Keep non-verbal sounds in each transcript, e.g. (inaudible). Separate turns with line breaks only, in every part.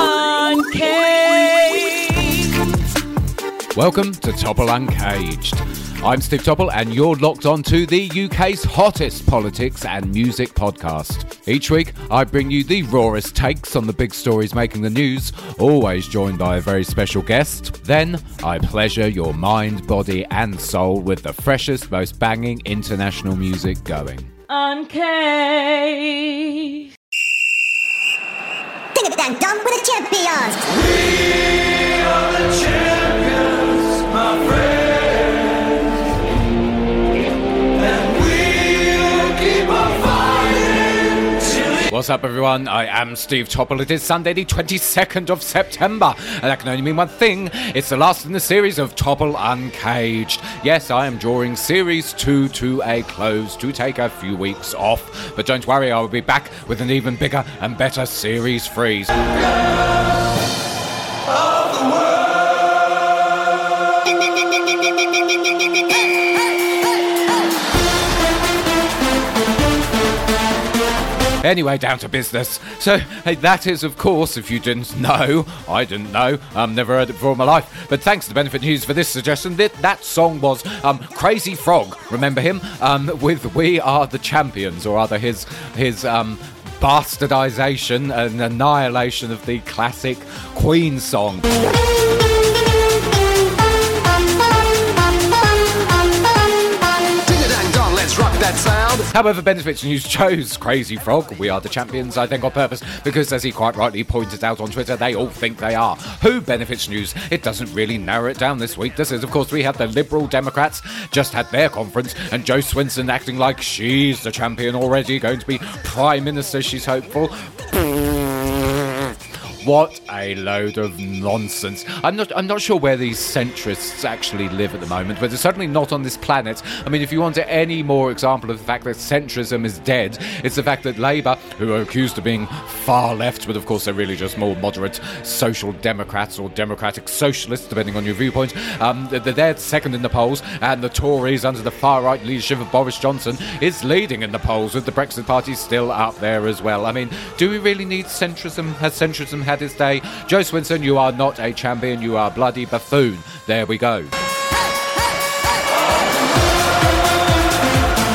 Uncaged.
Welcome to Topple Uncaged. I'm Steve Topple, and you're locked on to the UK's hottest politics and music podcast. Each week, I bring you the rawest takes on the big stories making the news, always joined by a very special guest. Then, I pleasure your mind, body, and soul with the freshest, most banging international music going.
Uncaged
and done with the champions. We are the champions, my friend.
What's up, everyone? I am Steve Topple. It is Sunday, the 22nd of September, and that can only mean one thing it's the last in the series of Topple Uncaged. Yes, I am drawing Series 2 to a close to take a few weeks off, but don't worry, I will be back with an even bigger and better Series 3. Anyway, down to business. So, hey, that is, of course, if you didn't know, I didn't know, um, never heard it before in my life. But thanks to Benefit News for this suggestion. That, that song was um, Crazy Frog. Remember him? Um, with We Are the Champions, or rather his his um, bastardization and annihilation of the classic Queen song.
Sound.
However, Benefits News chose Crazy Frog, We Are the Champions, I think on purpose, because as he quite rightly pointed out on Twitter, they all think they are. Who Benefits News? It doesn't really narrow it down this week. This is, of course, we had the Liberal Democrats just had their conference, and Jo Swinson acting like she's the champion already, going to be Prime Minister, she's hopeful. What a load of nonsense. I'm not I'm not sure where these centrists actually live at the moment, but they're certainly not on this planet. I mean, if you want any more example of the fact that centrism is dead, it's the fact that Labour, who are accused of being far left, but of course they're really just more moderate social democrats or democratic socialists, depending on your viewpoint, um, they're they're second in the polls, and the Tories, under the far right leadership of Boris Johnson, is leading in the polls, with the Brexit Party still up there as well. I mean, do we really need centrism? Has centrism had its day? Jo Swinson, you are not a champion, you are a bloody buffoon. There we go.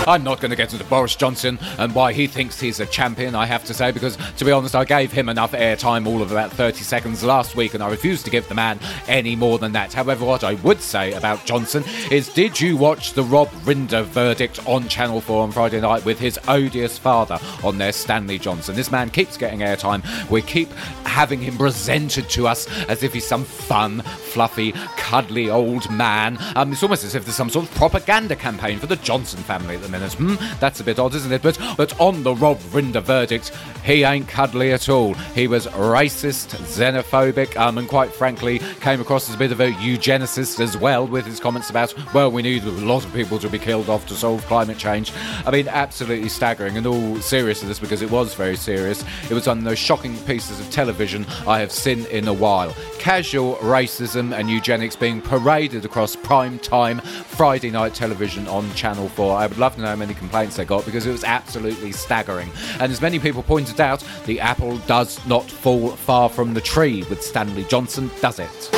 I'm not going to get into Boris Johnson and why he thinks he's a champion, I have to say, because to be honest, I gave him enough airtime, all of about 30 seconds last week, and I refuse to give the man any more than that. However, what I would say about Johnson is did you watch the Rob Rinder verdict on Channel 4 on Friday night with his odious father on there, Stanley Johnson? This man keeps getting airtime. We keep having him presented to us as if he's some fun, fluffy, cuddly old man. Um, it's almost as if there's some sort of propaganda campaign for the Johnson family at the Hmm, that's a bit odd, isn't it? But but on the Rob Rinder verdict, he ain't cuddly at all. He was racist, xenophobic, um, and quite frankly, came across as a bit of a eugenicist as well with his comments about, well, we need a lot of people to be killed off to solve climate change. I mean, absolutely staggering. And all seriousness, because it was very serious, it was one of those shocking pieces of television I have seen in a while. Casual racism and eugenics being paraded across prime time Friday night television on Channel 4. I would love to know how many complaints they got because it was absolutely staggering. And as many people pointed out, the apple does not fall far from the tree with Stanley Johnson, does it?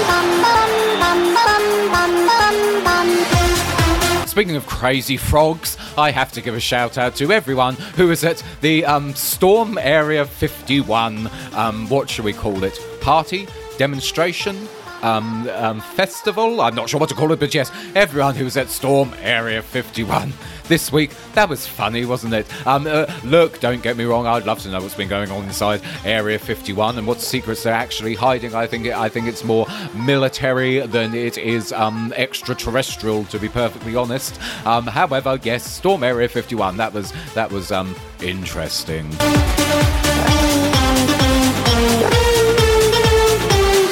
Speaking of crazy frogs, I have to give a shout out to everyone who was at the um, Storm Area 51, um, what should we call it? Party? Demonstration? Um, um, festival? I'm not sure what to call it, but yes, everyone who was at Storm Area 51 this week. That was funny, wasn't it? Um, uh, look, don't get me wrong. I'd love to know what's been going on inside Area 51 and what secrets they're actually hiding. I think it, I think it's more military than it is um, extraterrestrial, to be perfectly honest. Um, however, yes, Storm Area 51. That was that was um, interesting.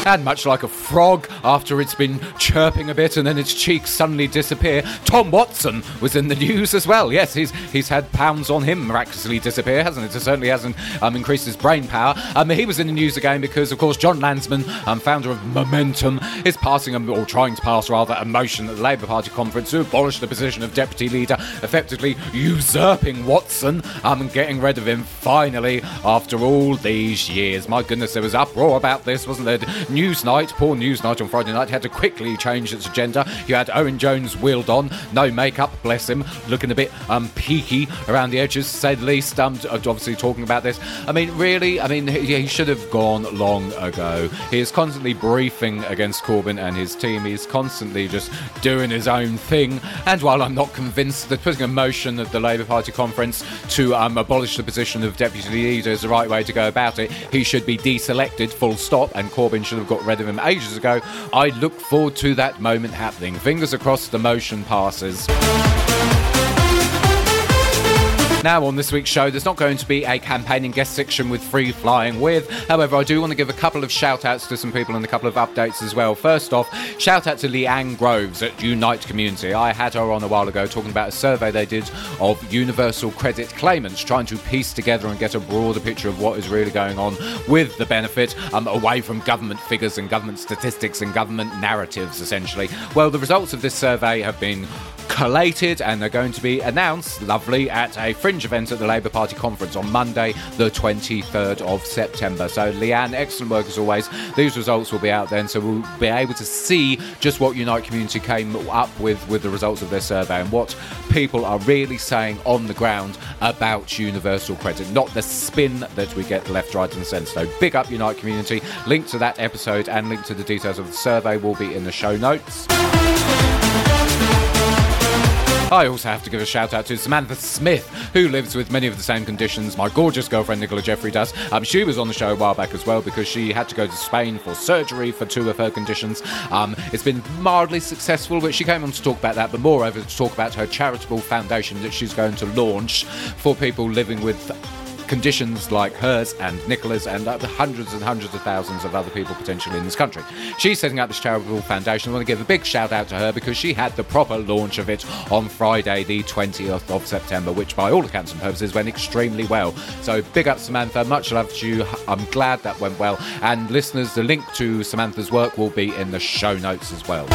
And much like a frog, after it's been chirping a bit and then its cheeks suddenly disappear, Tom Watson was in the news as well. Yes, he's he's had pounds on him miraculously disappear, hasn't it? It certainly hasn't um, increased his brain power. Um, he was in the news again because, of course, Jon Lansman, um, founder of Momentum, is passing, a, or trying to pass rather, a motion at the Labour Party conference to abolish the position of deputy leader, effectively usurping Watson um, and getting rid of him finally after all these years. My goodness, there was uproar about this, wasn't there? Newsnight, poor Newsnight on Friday night, had to quickly change its agenda. You had Owen Jones wheeled on, no makeup, bless him, looking a bit um, peaky around the edges, the least. Um, obviously talking about this. I mean, really, I mean, he, he should have gone long ago. He is constantly briefing against Corbyn and his team. He's constantly just doing his own thing. And while I'm not convinced that putting a motion at the Labour Party conference to um, abolish the position of deputy leader is the right way to go about it, he should be deselected, full stop, and Corbyn should have got rid of him ages ago. I look forward to that moment happening. Fingers across the motion passes. Now, on this week's show, there's not going to be a campaigning guest section with Free Flying With. However, I do want to give a couple of shout outs to some people and a couple of updates as well. First off, shout out to Leanne Groves at Unite Community. I had her on a while ago talking about a survey they did of universal credit claimants, trying to piece together and get a broader picture of what is really going on with the benefit um, away from government figures and government statistics and government narratives, essentially. Well, the results of this survey have been collated and they're going to be announced lovely at a fringe event at the Labour Party conference on Monday, the 23rd of September. So, Leanne, excellent work as always. These results will be out then, so we'll be able to see just what Unite Community came up with with the results of their survey and what people are really saying on the ground about universal credit, not the spin that we get left, right, and centre. So, big up Unite Community. Link to that episode and link to the details of the survey will be in the show notes. I also have to give a shout out to Samantha Smith, who lives with many of the same conditions my gorgeous girlfriend Nicola Jeffrey does. Um, she was on the show a while back as well because she had to go to Spain for surgery for two of her conditions. Um, it's been mildly successful, but she came on to talk about that, but moreover to talk about her charitable foundation that she's going to launch for people living with conditions like hers and Nicola's and hundreds and hundreds of thousands of other people potentially in this country. She's setting up this charitable foundation. I want to give a big shout out to her because she had the proper launch of it on Friday, the 20th of September, which by all accounts and purposes went extremely well. So big up Samantha, much love to you. I'm glad that went well. And listeners, the link to Samantha's work will be in the show notes as well.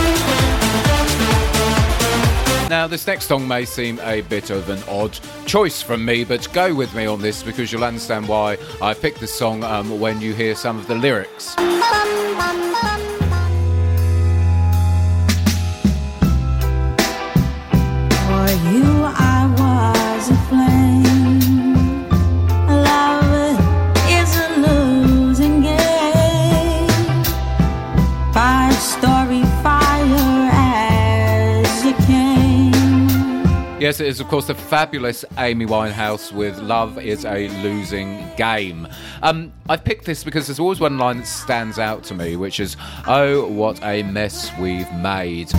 Now, this next song may seem a bit of an odd choice from me, but go with me on this because you'll understand why I picked this song um, when you hear some of the lyrics.
For you, I was a flame.
Yes, it is, of course, the fabulous Amy Winehouse with Love is a Losing Game. Um, I've picked this because there's always one line that stands out to me, which is, Oh, what a mess we've made.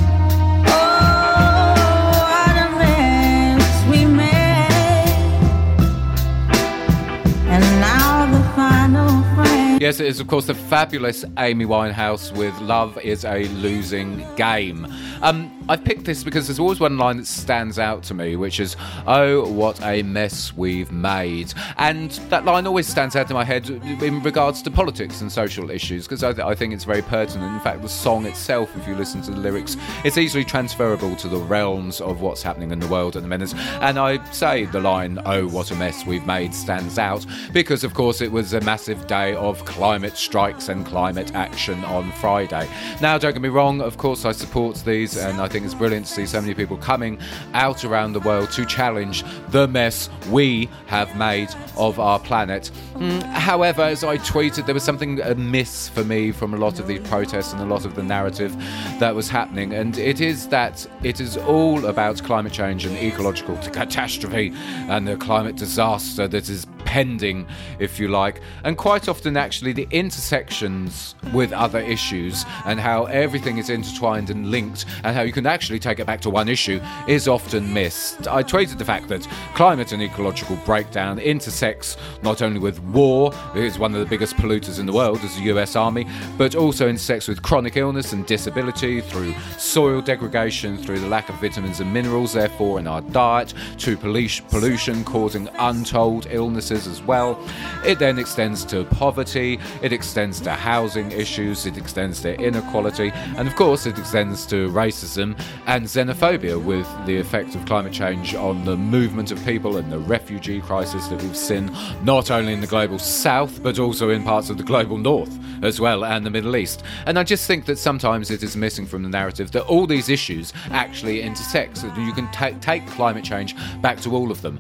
Yes, it is, of course, the fabulous Amy Winehouse with Love is a Losing Game. Um, I've picked this because there's always one line that stands out to me, which is, Oh, what a mess we've made. And that line always stands out in my head in regards to politics and social issues, because I, th- I think it's very pertinent. In fact, the song itself, if you listen to the lyrics, it's easily transferable to the realms of what's happening in the world at the minute. And I say the line, Oh, what a mess we've made, stands out because, of course, it was a massive day of climate strikes and climate action on Friday. Now, don't get me wrong, of course, I support these, and I think it's brilliant to see so many people coming out around the world to challenge the mess we have made of our planet. Mm, however, as I tweeted, there was something amiss for me from a lot of these protests and a lot of the narrative that was happening, and it is that it is all about climate change and ecological catastrophe and the climate disaster that is pending, if you like, and quite often actually the intersections with other issues and how everything is intertwined and linked and how you can actually take it back to one issue is often missed. I tweeted the fact that climate and ecological breakdown intersects not only with war, it is one of the biggest polluters in the world as the US Army, but also intersects with chronic illness and disability through soil degradation, through the lack of vitamins and minerals, therefore, in our diet, to pollution, causing untold illnesses as well. It then extends to poverty, it extends to housing issues, it extends to inequality, and of course, it extends to racism and xenophobia with the effect of climate change on the movement of people and the refugee crisis that we've seen not only in the global south but also in parts of the global north as well and the Middle East. And I just think that sometimes it is missing from the narrative that all these issues actually intersect. So you can ta- take climate change back to all of them.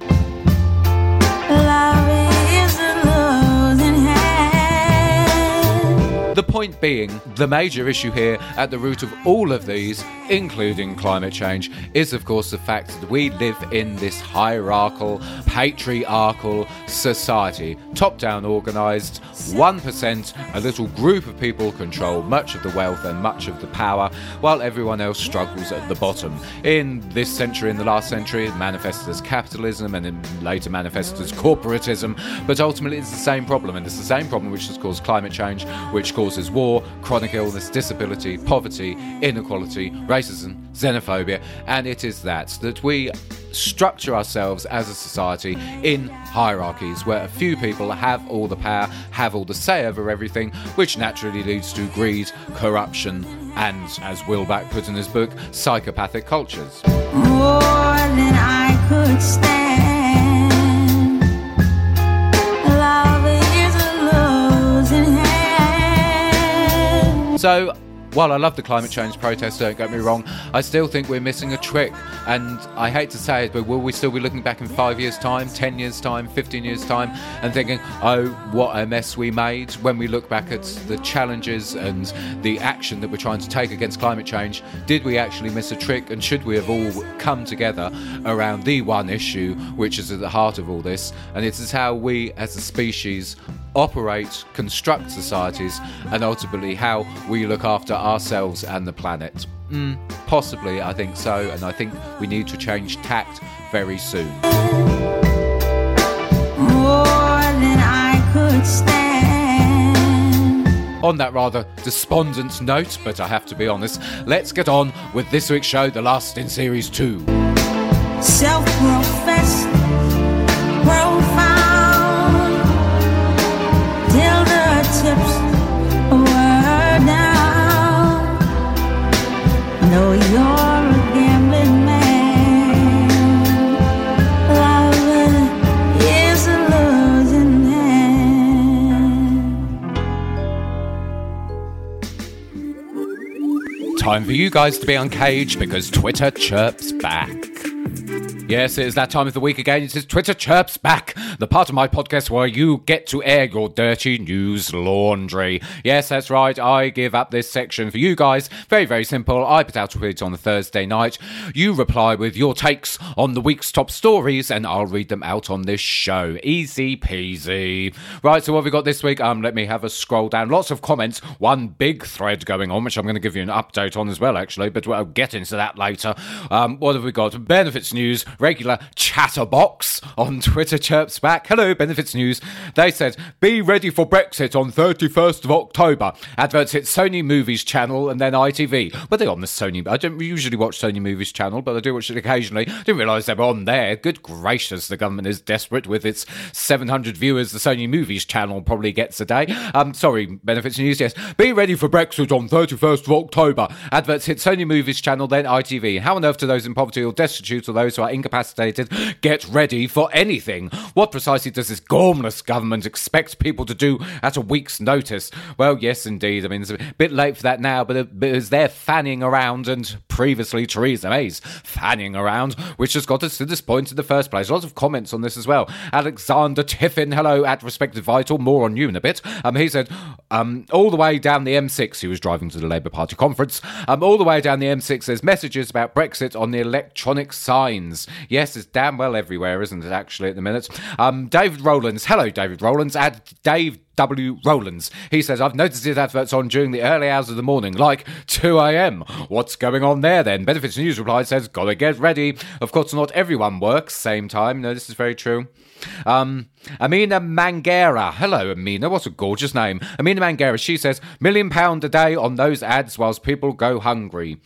Love
The point being, the major issue here at the root of all of these, including climate change, is of course the fact that we live in this hierarchical, patriarchal society. Top down organised, 1%, a little group of people control much of the wealth and much of the power, while everyone else struggles at the bottom. In this century, in the last century, it manifested as capitalism and then later manifested as corporatism, but ultimately it's the same problem, and it's the same problem which has caused climate change, which causes war, chronic illness, disability, poverty, inequality, racism, xenophobia, and it is that that we structure ourselves as a society in hierarchies where a few people have all the power, have all the say over everything, which naturally leads to greed, corruption, and, as Will Black put in his book, psychopathic cultures.
More than I could stand.
So, while I love the climate change protests, don't get me wrong, I still think we're missing a trick. And I hate to say it, but will we still be looking back in five years' time, 10 years' time, 15 years' time, and thinking, oh, what a mess we made when we look back at the challenges and the action that we're trying to take against climate change? Did we actually miss a trick? And should we have all come together around the one issue which is at the heart of all this? And it is how we as a species operate, construct societies, and ultimately how we look after ourselves and the planet. Mm, possibly, I think so, and I think we need to change tact very soon.
More than I could stand.
On that rather despondent note, but I have to be honest, let's get on with this week's show, the last in series two.
Self-professed,
Time for you guys to be on uncaged because Twitter chirps back. Yes, it is that time of the week again. It says Twitter Chirps Back, the part of my podcast where you get to air your dirty news laundry. Yes, that's right. I give up this section for you guys. Very, very simple. I put out a tweet on a Thursday night. You reply with your takes on the week's top stories, and I'll read them out on this show. Easy peasy. Right, so what have we got this week? Um, let me have a scroll down. Lots of comments. One big thread going on, which I'm going to give you an update on as well, actually, but we'll get into that later. Um, what have we got? Benefits news regular chatterbox on Twitter chirps back. Hello, Benefits News. They said, be ready for Brexit on 31st of October. Adverts hit Sony Movies channel and then ITV. Were they on the Sony? I don't usually watch Sony Movies channel, but I do watch it occasionally. Didn't realise they were on there. Good gracious, the government is desperate with its 700 viewers the Sony Movies channel probably gets a day. Um, sorry, Benefits News, yes. Be ready for Brexit on 31st of October. Adverts hit Sony Movies channel, then ITV. How on earth do those in poverty or destitute or those who are incapacitated get ready for anything? What precisely does this gormless government expect people to do at a week's notice? Well, yes, indeed. I mean, it's a bit late for that now, but it- they're fanning around, and previously Theresa May's fanning around, which has got us to this point in the first place. Lots of comments on this as well. Alexander Tiffin, hello at Respect is Vital, more on you in a bit. Um, he said, um, all the way down the M6, he was driving to the Labour Party conference, um, all the way down the M6, there's messages about Brexit on the electronic signs. Yes, it's damn well everywhere, isn't it, actually, at the minute? Um, David Rowlands. Hello, David Rowlands. Add Dave W. Rowlands. He says, I've noticed his adverts on during the early hours of the morning, like 2 a.m. What's going on there then? Benefits News replied, says, Gotta get ready. Of course, not everyone works same time. No, this is very true. Um, Amina Mangera. Hello, Amina. What a gorgeous name. Amina Mangera. She says, million pound a day on those ads whilst people go hungry.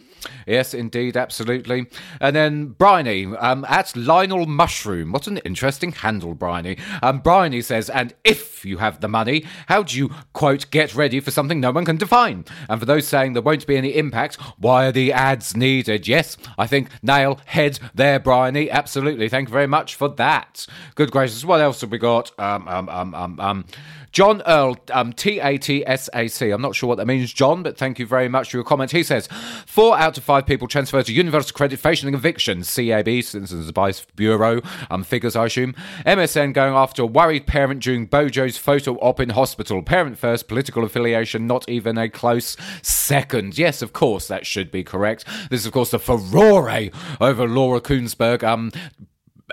Yes, indeed, absolutely. And then Bryony, um, at Lionel Mushroom. What an interesting handle, Bryony. Um, Bryony says, and if you have the money, how do you, quote, get ready for something no one can define? And for those saying there won't be any impact, why are the ads needed? Yes, I think nail head there, Bryony. Absolutely. Thank you very much for that. Good gracious. What else have we got? Um, um, um, um, um. John Earl, um, T A T S A C. I'm not sure what that means, John, but thank you very much for your comment. He says four out of five people transfer to Universal Credit facing eviction. CAB, Citizens Advice Bureau, um, figures, I assume. MSM going after a worried parent during Bojo's photo op in hospital. Parent first, political affiliation, not even a close second. Yes, of course, that should be correct. This is, of course, the furore over Laura Kuenssberg. Um,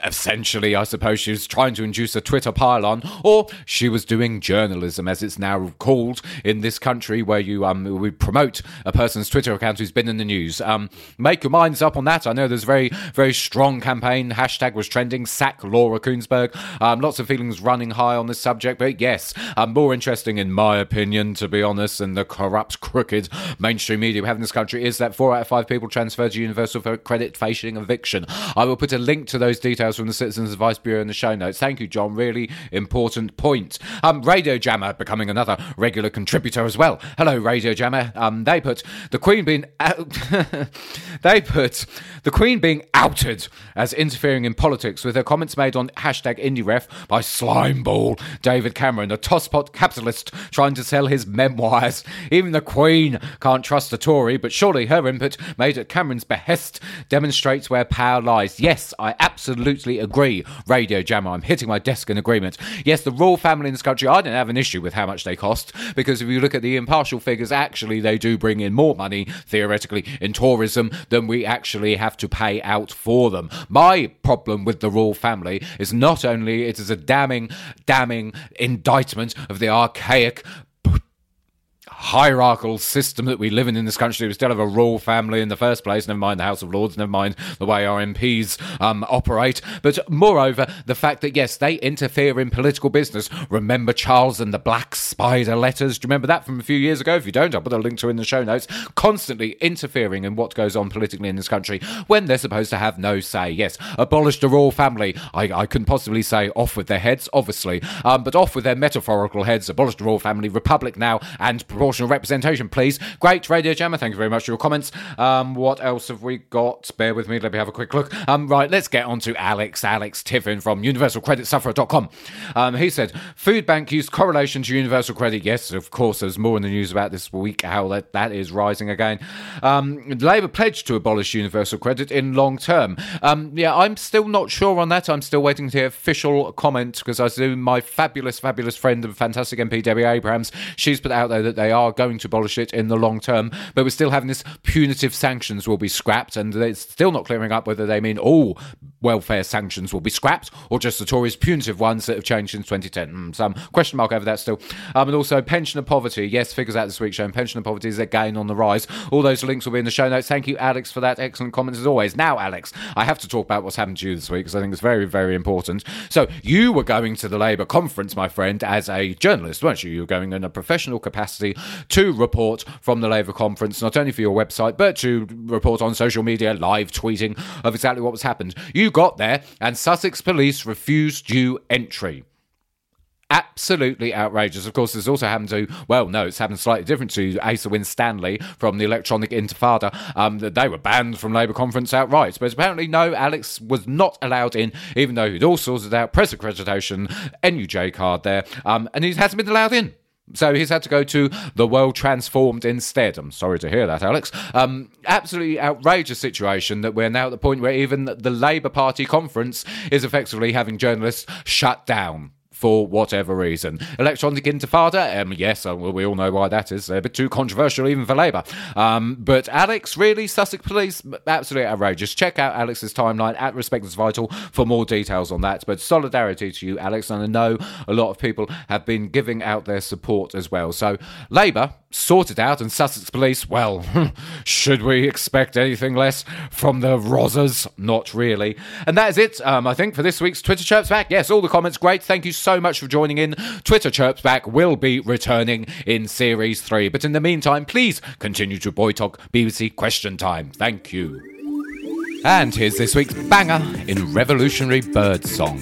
essentially, I suppose she was trying to induce a Twitter pylon, or she was doing journalism, as it's now called in this country, where you um we promote a person's Twitter account who's been in the news. Um, make your minds up on that. I know there's a very very strong campaign. Hashtag was trending. Sack Laura Kuenssberg. Um, lots of feelings running high on this subject, but yes, um, more interesting in my opinion, to be honest, than the corrupt, crooked mainstream media we have in this country is that four out of five people transferred to Universal Credit facing eviction. I will put a link to those details from the Citizens Advice Bureau in the show notes. Thank you, John. Really important point. Um, Radio Jammer becoming another regular contributor as well. Hello, Radio Jammer. Um, they put the Queen being out. (laughs) they put the Queen being outed as interfering in politics with her comments made on hashtag IndyRef by Slimeball David Cameron, a tosspot capitalist trying to sell his memoirs. Even the Queen can't trust a Tory, but surely her input made at Cameron's behest demonstrates where power lies. Yes, I absolutely agree, Radio Jammer. I'm hitting my desk in agreement. Yes, the royal family in this country, I don't have an issue with how much they cost, because if you look at the impartial figures, actually they do bring in more money, theoretically, in tourism than we actually have to pay out for them. My problem with the royal family is not only it is a damning, damning indictment of the archaic hierarchical system that we live in in this country. We still have a royal family in the first place, never mind the House of Lords, never mind the way our MPs um, operate. But moreover, the fact that, yes, they interfere in political business. Remember Charles and the Black Spider letters? Do you remember that from a few years ago? If you don't, I'll put a link to it in the show notes. Constantly interfering in what goes on politically in this country when they're supposed to have no say. Yes, abolish the royal family. I, I couldn't possibly say off with their heads, obviously, um, but off with their metaphorical heads. Abolish the royal family, republic now, and proportional representation, please. Great, Radio Jammer. Thank you very much for your comments. Um, what else have we got? Bear with me. Let me have a quick look. Um, right, let's get on to Alex. Alex Tiffin from UniversalCreditSufferer.com. Um, he said, Food Bank used correlation to Universal Credit. Yes, of course, there's more in the news about this week, how that, that is rising again. Um, Labour pledged to abolish Universal Credit in long term. Um, yeah, I'm still not sure on that. I'm still waiting to hear official comment because I assume my fabulous, fabulous friend and fantastic MP, Debbie Abrahams, she's put out there that they are going to abolish it in the long term, but we're still having this punitive sanctions will be scrapped, and it's still not clearing up whether they mean all welfare sanctions will be scrapped or just the Tories' punitive ones that have changed since 2010. Mm, some question mark over that still. Um, and also pensioner poverty. Yes, figures out this week showing pensioner poverty is again on the rise. All those links will be in the show notes. Thank you, Alex, for that excellent comment as always. Now, Alex, I have to talk about what's happened to you this week because I think it's very, very important. So, you were going to the Labour conference, my friend, as a journalist, weren't you? You were going in a professional capacity to report from the Labour conference, not only for your website, but to report on social media, live tweeting of exactly what was happened. You got there, and Sussex police refused you entry absolutely outrageous. Of course, this also happened to, well, no, it's happened slightly different to Asa Winstanley from the Electronic Intifada. Um, they were banned from Labour conference outright. But apparently, no, Alex was not allowed in, even though he'd all sorted out press accreditation, NUJ card there, um, and he hasn't been allowed in. So he's had to go to the world transformed instead. I'm sorry to hear that, Alex. Um, absolutely outrageous situation that we're now at the point where even the Labour Party conference is effectively having journalists shut down for whatever reason. Electronic Intifada, um, yes, uh, we all know why that is. A bit too controversial even for Labour. Um, but Alex, really, Sussex Police, absolutely outrageous. Check out Alex's timeline at Respect is Vital for more details on that. But solidarity to you, Alex, and I know a lot of people have been giving out their support as well. So Labour sorted out, and Sussex Police, well, (laughs) should we expect anything less from the Rozzers? Not really. And that is it, um, I think, for this week's Twitter Chirps Back. Yes, all the comments great. Thank you so much for joining in. Twitter Chirps Back will be returning in Series 3. But in the meantime, please continue to Boy Talk BBC Question Time. Thank you. And here's this week's banger in Revolutionary Bird Song.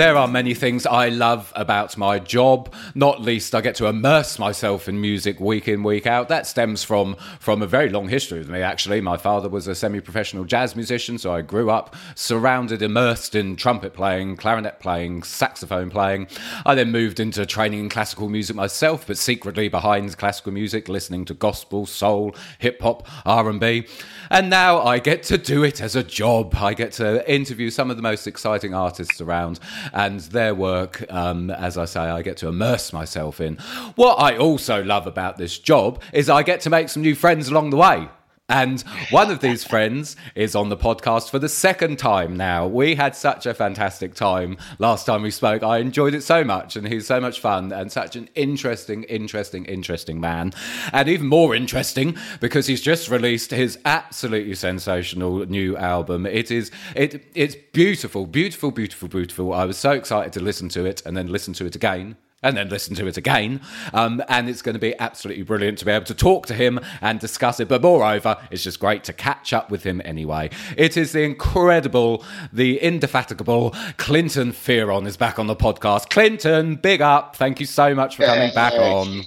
There are many things I love about my job. Not least, I get to immerse myself in music week in, week out. That stems from from a very long history with me. Actually, my father was a semi-professional jazz musician, so I grew up surrounded, immersed in trumpet playing, clarinet playing, saxophone playing. I then moved into training in classical music myself, but secretly behind classical music, listening to gospel, soul, hip hop, R and B. And now I get to do it as a job. I get to interview some of the most exciting artists around and their work, um, as I say, I get to immerse myself in. What I also love about this job is I get to make some new friends along the way. And one of these friends is on the podcast for the second time now. We had such a fantastic time last time we spoke. I enjoyed it so much, and he's so much fun and such an interesting, interesting, interesting man. And even more interesting because he's just released his absolutely sensational new album. It is it it's beautiful, beautiful, beautiful, beautiful. I was so excited to listen to it and then listen to it again and then listen to it again. Um, and it's going to be absolutely brilliant to be able to talk to him and discuss it. But moreover, it's just great to catch up with him anyway. It is the incredible, the indefatigable Clinton Fearon is back on the podcast. Clinton, big up. Thank you so much for coming back on.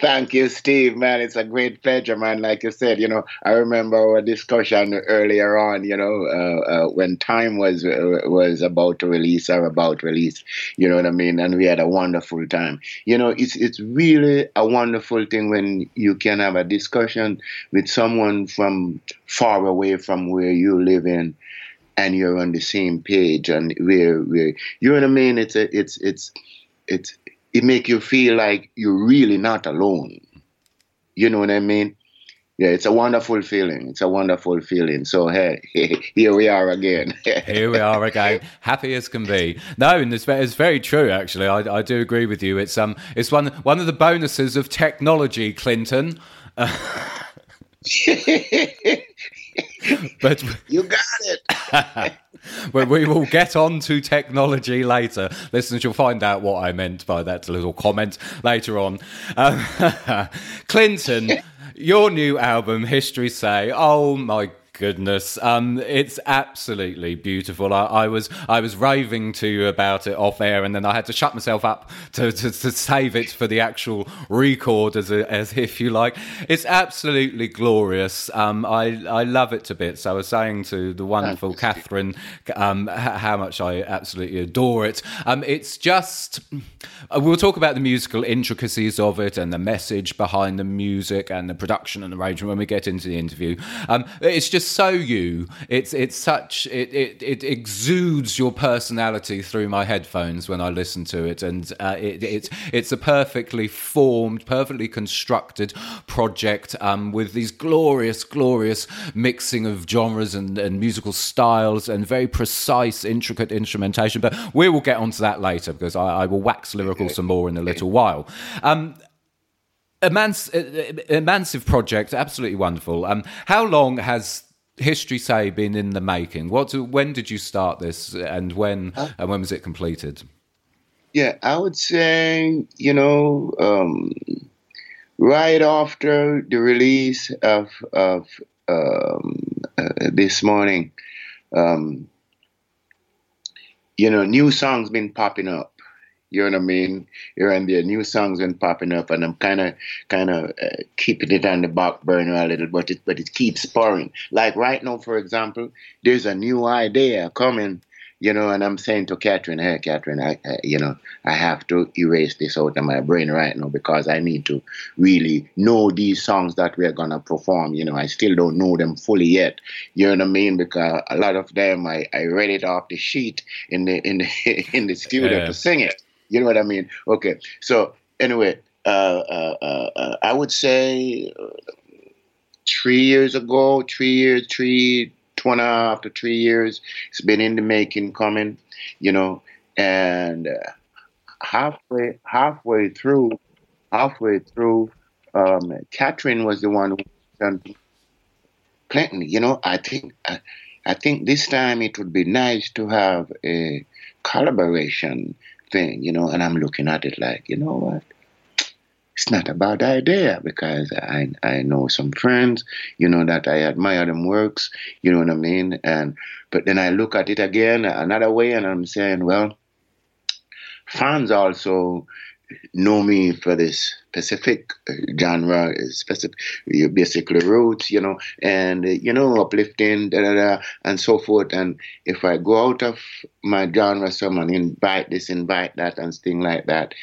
Thank you, Steve, man. It's a great pleasure, man. Like you said, you know, I remember our discussion earlier on, you know, uh, uh, when time was uh, was about to release or about release, you know what I mean? And we had a wonderful time. You know, it's it's really a wonderful thing when you can have a discussion with someone from far away from where you live in and you're on the same page and where where you know what I mean? It's a, it's it's it's it make you feel like you're really not alone. You know what I mean? Yeah, it's a wonderful feeling. It's a wonderful feeling. So hey, (laughs) here we are again. (laughs)
here we are again, happy as can be. No, and it's, it's very true. Actually, I, I do agree with you. It's um, it's one one of the bonuses of technology, Clinton. (laughs) (laughs) But (laughs)
you got it. (laughs)
but we will get on to technology later. Listeners, you'll find out what I meant by that little comment later on. Um, Clinton, your new album, History Say, oh my goodness, um, it's absolutely beautiful. I, I, was I was raving to you about it off air, and then I had to shut myself up to, to, to save it for the actual record, as a, as if you like. It's absolutely glorious. Um, I I love it to bits. I was saying to the wonderful Catherine um, how much I absolutely adore it. Um, it's just uh, we'll talk about the musical intricacies of it and the message behind the music and the production and arrangement when we get into the interview. Um, it's just so you. It's it's such it, it, it exudes your personality through my headphones when I listen to it, and uh, it, it's it's a perfectly formed, perfectly constructed project um, with these glorious, glorious mixing of genres and, and musical styles and very precise, intricate instrumentation. But we will get onto that later because I, I will wax lyrical some more in a little while. Um, a, mans- a, a massive project, absolutely wonderful. Um, how long has history say been in the making? What when did you start this, and when uh, and when was it completed?
Yeah, I would say you know um, right after the release of of um, uh, this morning. Um, you know, new songs been popping up. You know what I mean? Here and there, new songs been popping up, and I'm kind of, kind of uh, keeping it on the back burner a little, but it, but it keeps pouring. Like right now, for example, there's a new idea coming. you know, and I'm saying to Catherine, hey, Catherine, I, I, you know, I have to erase this out of my brain right now because I need to really know these songs that we're gonna perform. You know, I still don't know them fully yet. You know what I mean? Because a lot of them, I, I read it off the sheet in the in the (laughs) in the studio
Yeah.
to sing it. You know what I mean? Okay. So anyway, uh, uh, uh, uh, I would say uh, three years ago, three years, three, two and a half to three years, it's been in the making, coming, you know, and uh, halfway, halfway through, halfway through, um, Catherine was the one who Clinton. You know, I think, I, I think this time it would be nice to have a collaboration thing, you know, and I'm looking at it like, you know what? It's not a bad idea because I I know some friends, you know, that I admire them works, you know what I mean? And but then I look at it again another way and I'm saying, well, fans also know me for this specific uh, genre, uh, specific, basically roots, you know, and uh, you know, uplifting, da da da, and so forth. And if I go out of my genre, someone invite this, invite that, and thing like that,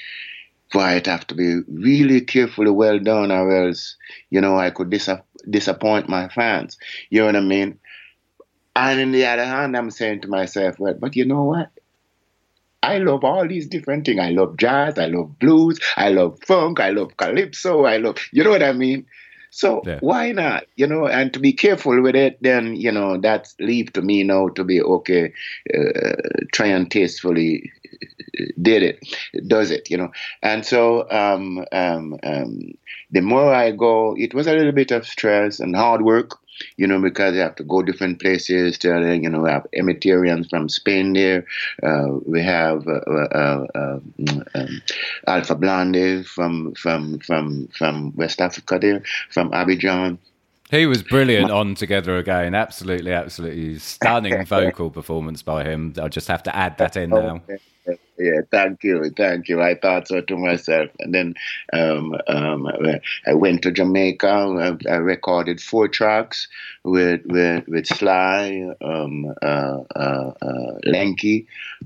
boy, it have to be really carefully well done, or else, you know, I could dis- disappoint my fans. You know what I mean? And on the other hand, I'm saying to myself, well, but you know what? I love all these different things. I love jazz, I love blues, I love funk, I love calypso, I love, you know what I mean? So
Yeah.
why not? You know, and to be careful with it, then, you know, that's leave to me now to be okay, uh, try and tastefully uh, did it, does it, you know. And so um, um, um, the more I go, it was a little bit of stress and hard work, you know, because you have to go different places. To, uh, you know, we have Emeterians from Spain there. Uh, we have uh, uh, uh, um, Alpha Blondy from from from from West Africa there, from Abidjan.
He was brilliant on Together Again. Absolutely, absolutely stunning (laughs) vocal performance by him. I just have to add that in now.
Yeah, thank you, thank you. I thought so to myself, and then um, um, I went to Jamaica. I, I recorded four tracks with with, with Sly, um, uh, uh, uh,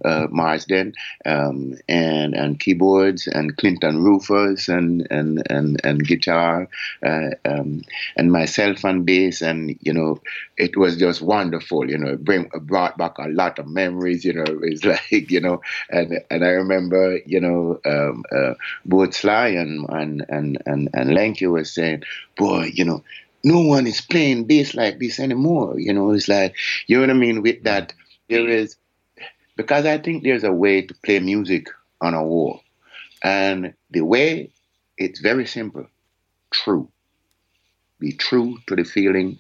uh, Marsden, um, and and keyboards, and Clinton Rufus, and and and and guitar, uh, um, and myself on bass, and you know, it was just wonderful. You know, it bring brought back a lot of memories. You know, it's (laughs) like you know, and and I remember, you know, um, uh, both Sly and and and and, and Lanky was saying, boy, you know, no one is playing bass like this anymore. You know, it's like, you know what I mean? With that, there is because I think there's a way to play music on a wall, and the way it's very simple, true. Be true to the feeling.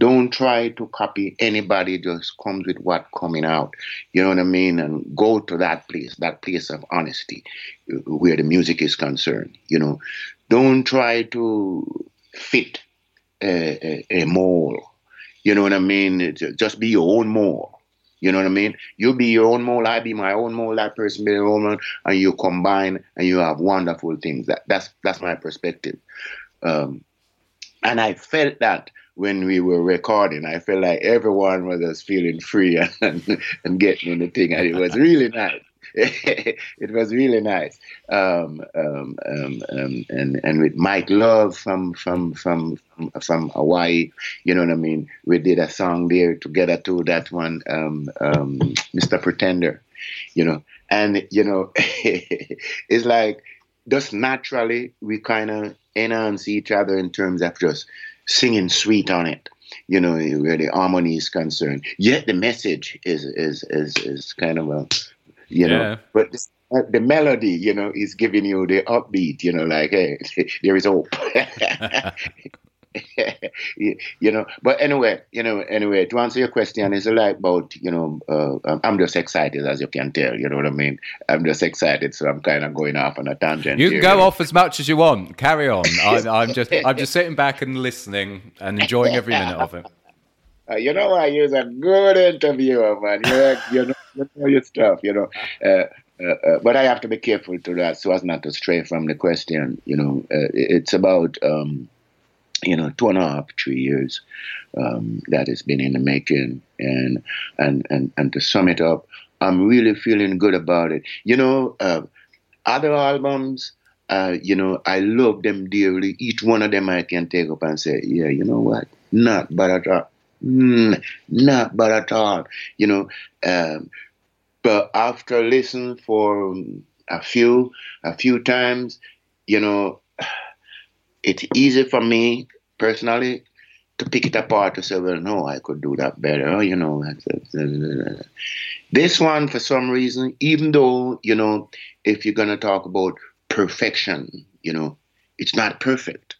Don't try to copy anybody. Just comes with what coming out. You know what I mean? And go to that place, that place of honesty, uh, where the music is concerned. You know, don't try to fit a, a, a mold. You know what I mean? Just be your own mold. You know what I mean? You be your own mold, I be my own mold, that person be their own mold, and you combine and you have wonderful things. That, that's that's my perspective. Um, and I felt that when we were recording, I felt like everyone was just feeling free (laughs) and, and getting in the thing, and it was really nice. (laughs) it was really nice. Um, um, um, um, and and with Mike Love from from from from, Hawaii, you know what I mean. We did a song there together too. That one, um, um, Mr. Pretender, you know, and you know, (laughs) it's like just naturally we kind of enhance each other in terms of just singing sweet on it you know where the harmony is concerned yet the message is is is, is kind of a you know
Yeah.
but the, uh, the melody you know is giving you the upbeat you know like hey (laughs) there is hope (laughs) you (laughs) you know but anyway you know anyway to answer your question it's like about you know uh, I'm- i'm just excited as you can tell you know what i mean i'm just excited so i'm kind of going off on a tangent
You can
here,
go
know.
off as much as you want. Carry on. (laughs) I, I'm just, I'm just sitting back and listening and enjoying every minute of it.
Uh, you know what? You're a good interviewer, man. You're, you know, you know your stuff, you know. Uh, uh, uh, but I have to be careful to that so as not to stray from the question. You know, uh, it's about, um, you know, two and a half, three years um, that has been in the making. And, and, and, and to sum it up, I'm really feeling good about it. You know, uh, other albums, uh, you know, I love them dearly. Each one of them I can take up and say, yeah, you know what? Not bad at all. Mm, not bad at all. You know, um, but after listening for a few, a few times, you know, it's easy for me personally to pick it apart to say, well, no, I could do that better. You know, this one for some reason, even though you know, if you're gonna talk about perfection, you know, it's not perfect,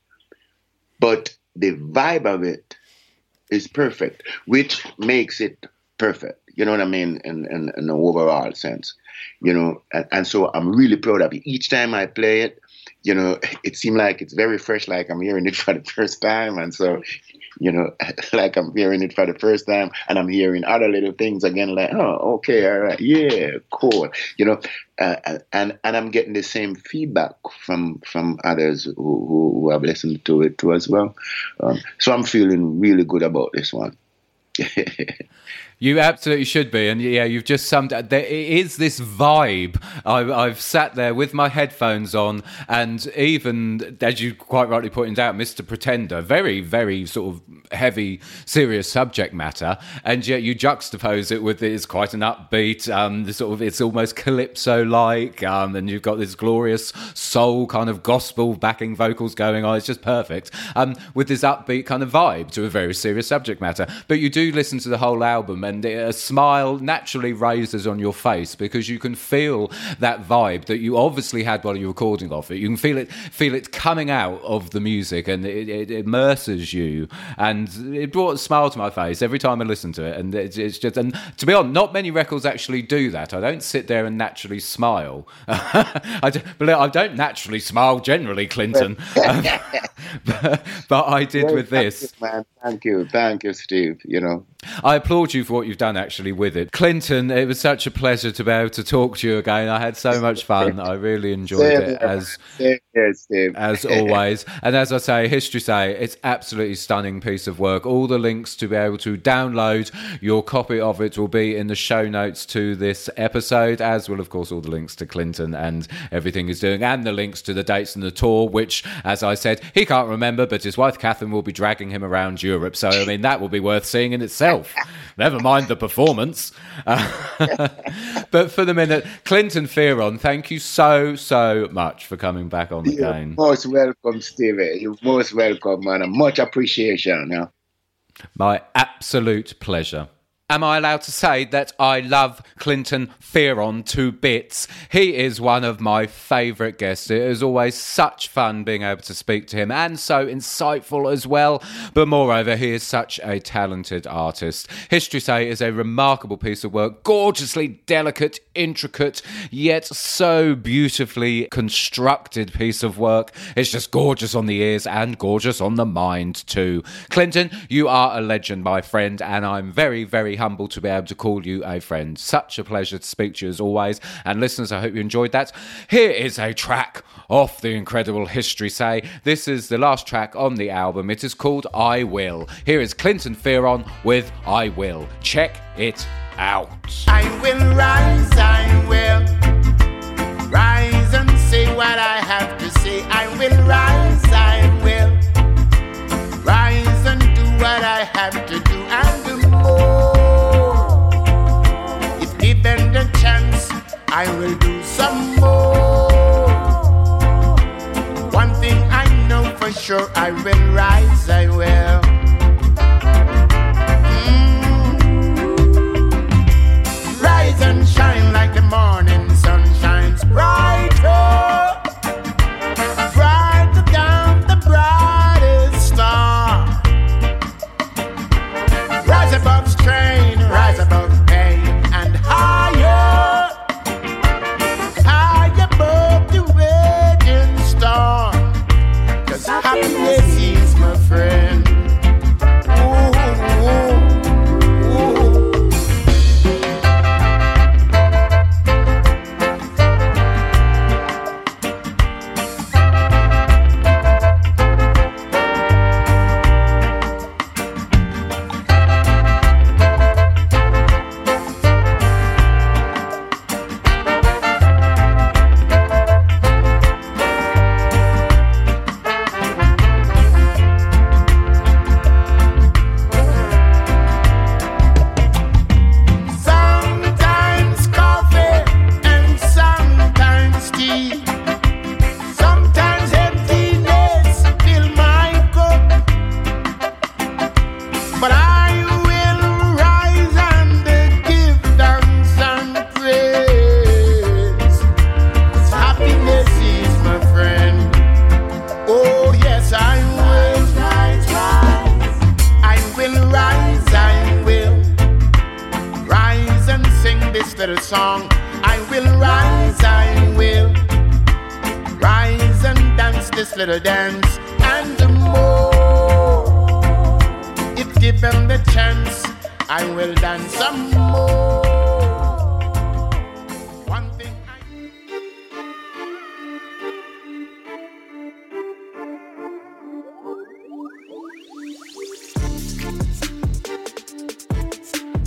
but the vibe of it is perfect, which makes it perfect. You know what I mean? In in, in the overall sense, you know, and, and so I'm really proud of it. Each time I play it, you know, it seemed like it's very fresh, like I'm hearing it for the first time, and so you know, (laughs) like I'm hearing it for the first time and I'm hearing other little things again, like, oh, okay, all right, yeah, cool, you know, uh, and and I'm getting the same feedback from from others who, who, who have listened to it too as well. Um, so I'm feeling really good about this one. (laughs)
You absolutely should be, and yeah, you've just summed. There is this vibe. I've, I've sat there with my headphones on, and even as you quite rightly pointed out, Mr. Pretender, very, very sort of heavy, serious subject matter, and yet you juxtapose it with it's quite an upbeat, um, sort of it's almost calypso-like, um, and you've got this glorious soul kind of gospel backing vocals going on. It's just perfect, um, with this upbeat kind of vibe to a very serious subject matter. But you do listen to the whole album and a smile naturally raises on your face because you can feel that vibe that you obviously had while you were recording of it. You can feel it, feel it coming out of the music, and it, it immerses you. And it brought a smile to my face every time I listened to it. And it's, it's just, and to be honest, not many records actually do that. I don't sit there and naturally smile. (laughs) I, don't, but I don't naturally smile generally, Clinton. (laughs) (laughs) but, but, I did
Well,
with this.
you, man. Thank you, thank you, Steve. You know,
I applaud you for what you've done actually with it. Clinton, it was such a pleasure to be able to talk to you again. I had so much fun. I really enjoyed it as as always. And as I say, History Say, it's absolutely stunning piece of work. All the links to be able to download your copy of it will be in the show notes to this episode, as will, of course, all the links to Clinton and everything he's doing, and the links to the dates and the tour, which, as I said, he can't remember, but his wife Catherine will be dragging him around Europe. So, I mean, that will be worth seeing in itself. Never mind the performance. Uh, (laughs) but for the minute, Clinton Fearon, thank you so, so much for coming back on
You're
again.
most welcome, Steve. You're most welcome, man. Much appreciation. Yeah.
My absolute pleasure. Am I allowed to say that I love Clinton Fearon to bits? He is one of my favourite guests. It is always such fun being able to speak to him and so insightful as well. But moreover, he is such a talented artist. History Say is a remarkable piece of work, gorgeously delicate, intricate, yet so beautifully constructed piece of work. It's just gorgeous on the ears and gorgeous on the mind too. Clinton, you are a legend, my friend, and I'm very, very humbled to be able to call you a friend. Such a pleasure to speak to you as always. And listeners, I hope you enjoyed that. Here is a track off the incredible History Say. This is the last track on the album. It is called I Will. Here is Clinton Fearon with I Will. Check it out.
I will rise, I will I will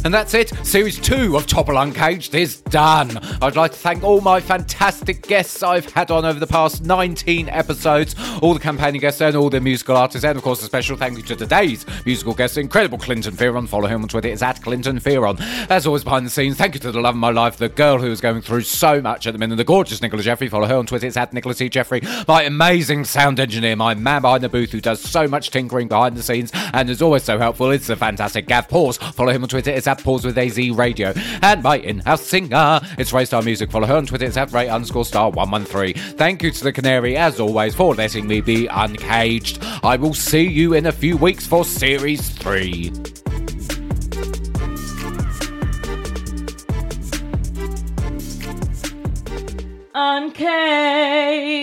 And
that's it. Series 2 of Topple Uncaged is done. I'd like to thank all my fantastic guests I've had on over the past 19 episodes, all the campaigning guests and all the musical artists, and of course a special thank you to today's musical guest, incredible Clinton Fearon. Follow him on Twitter, it's at Clinton Fearon. As always, behind the scenes, thank you to the love of my life, the girl who is going through so much at the minute, the gorgeous Nicola Jeffrey. Follow her on Twitter, it's at Nicola C. Jeffrey. My amazing sound engineer, my man behind the booth who does so much tinkering behind the scenes and is always so helpful, it's the fantastic Gav Pause. Follow him on Twitter, it's at Pause with AZ Radio. And my in-house singer, it's Ray Star Music. Follow her on Twitter, it's at Ray underscore star 113. Thank you to the Canary, as always, for letting me be uncaged. I will see you in a few weeks for Series 3.
Uncaged.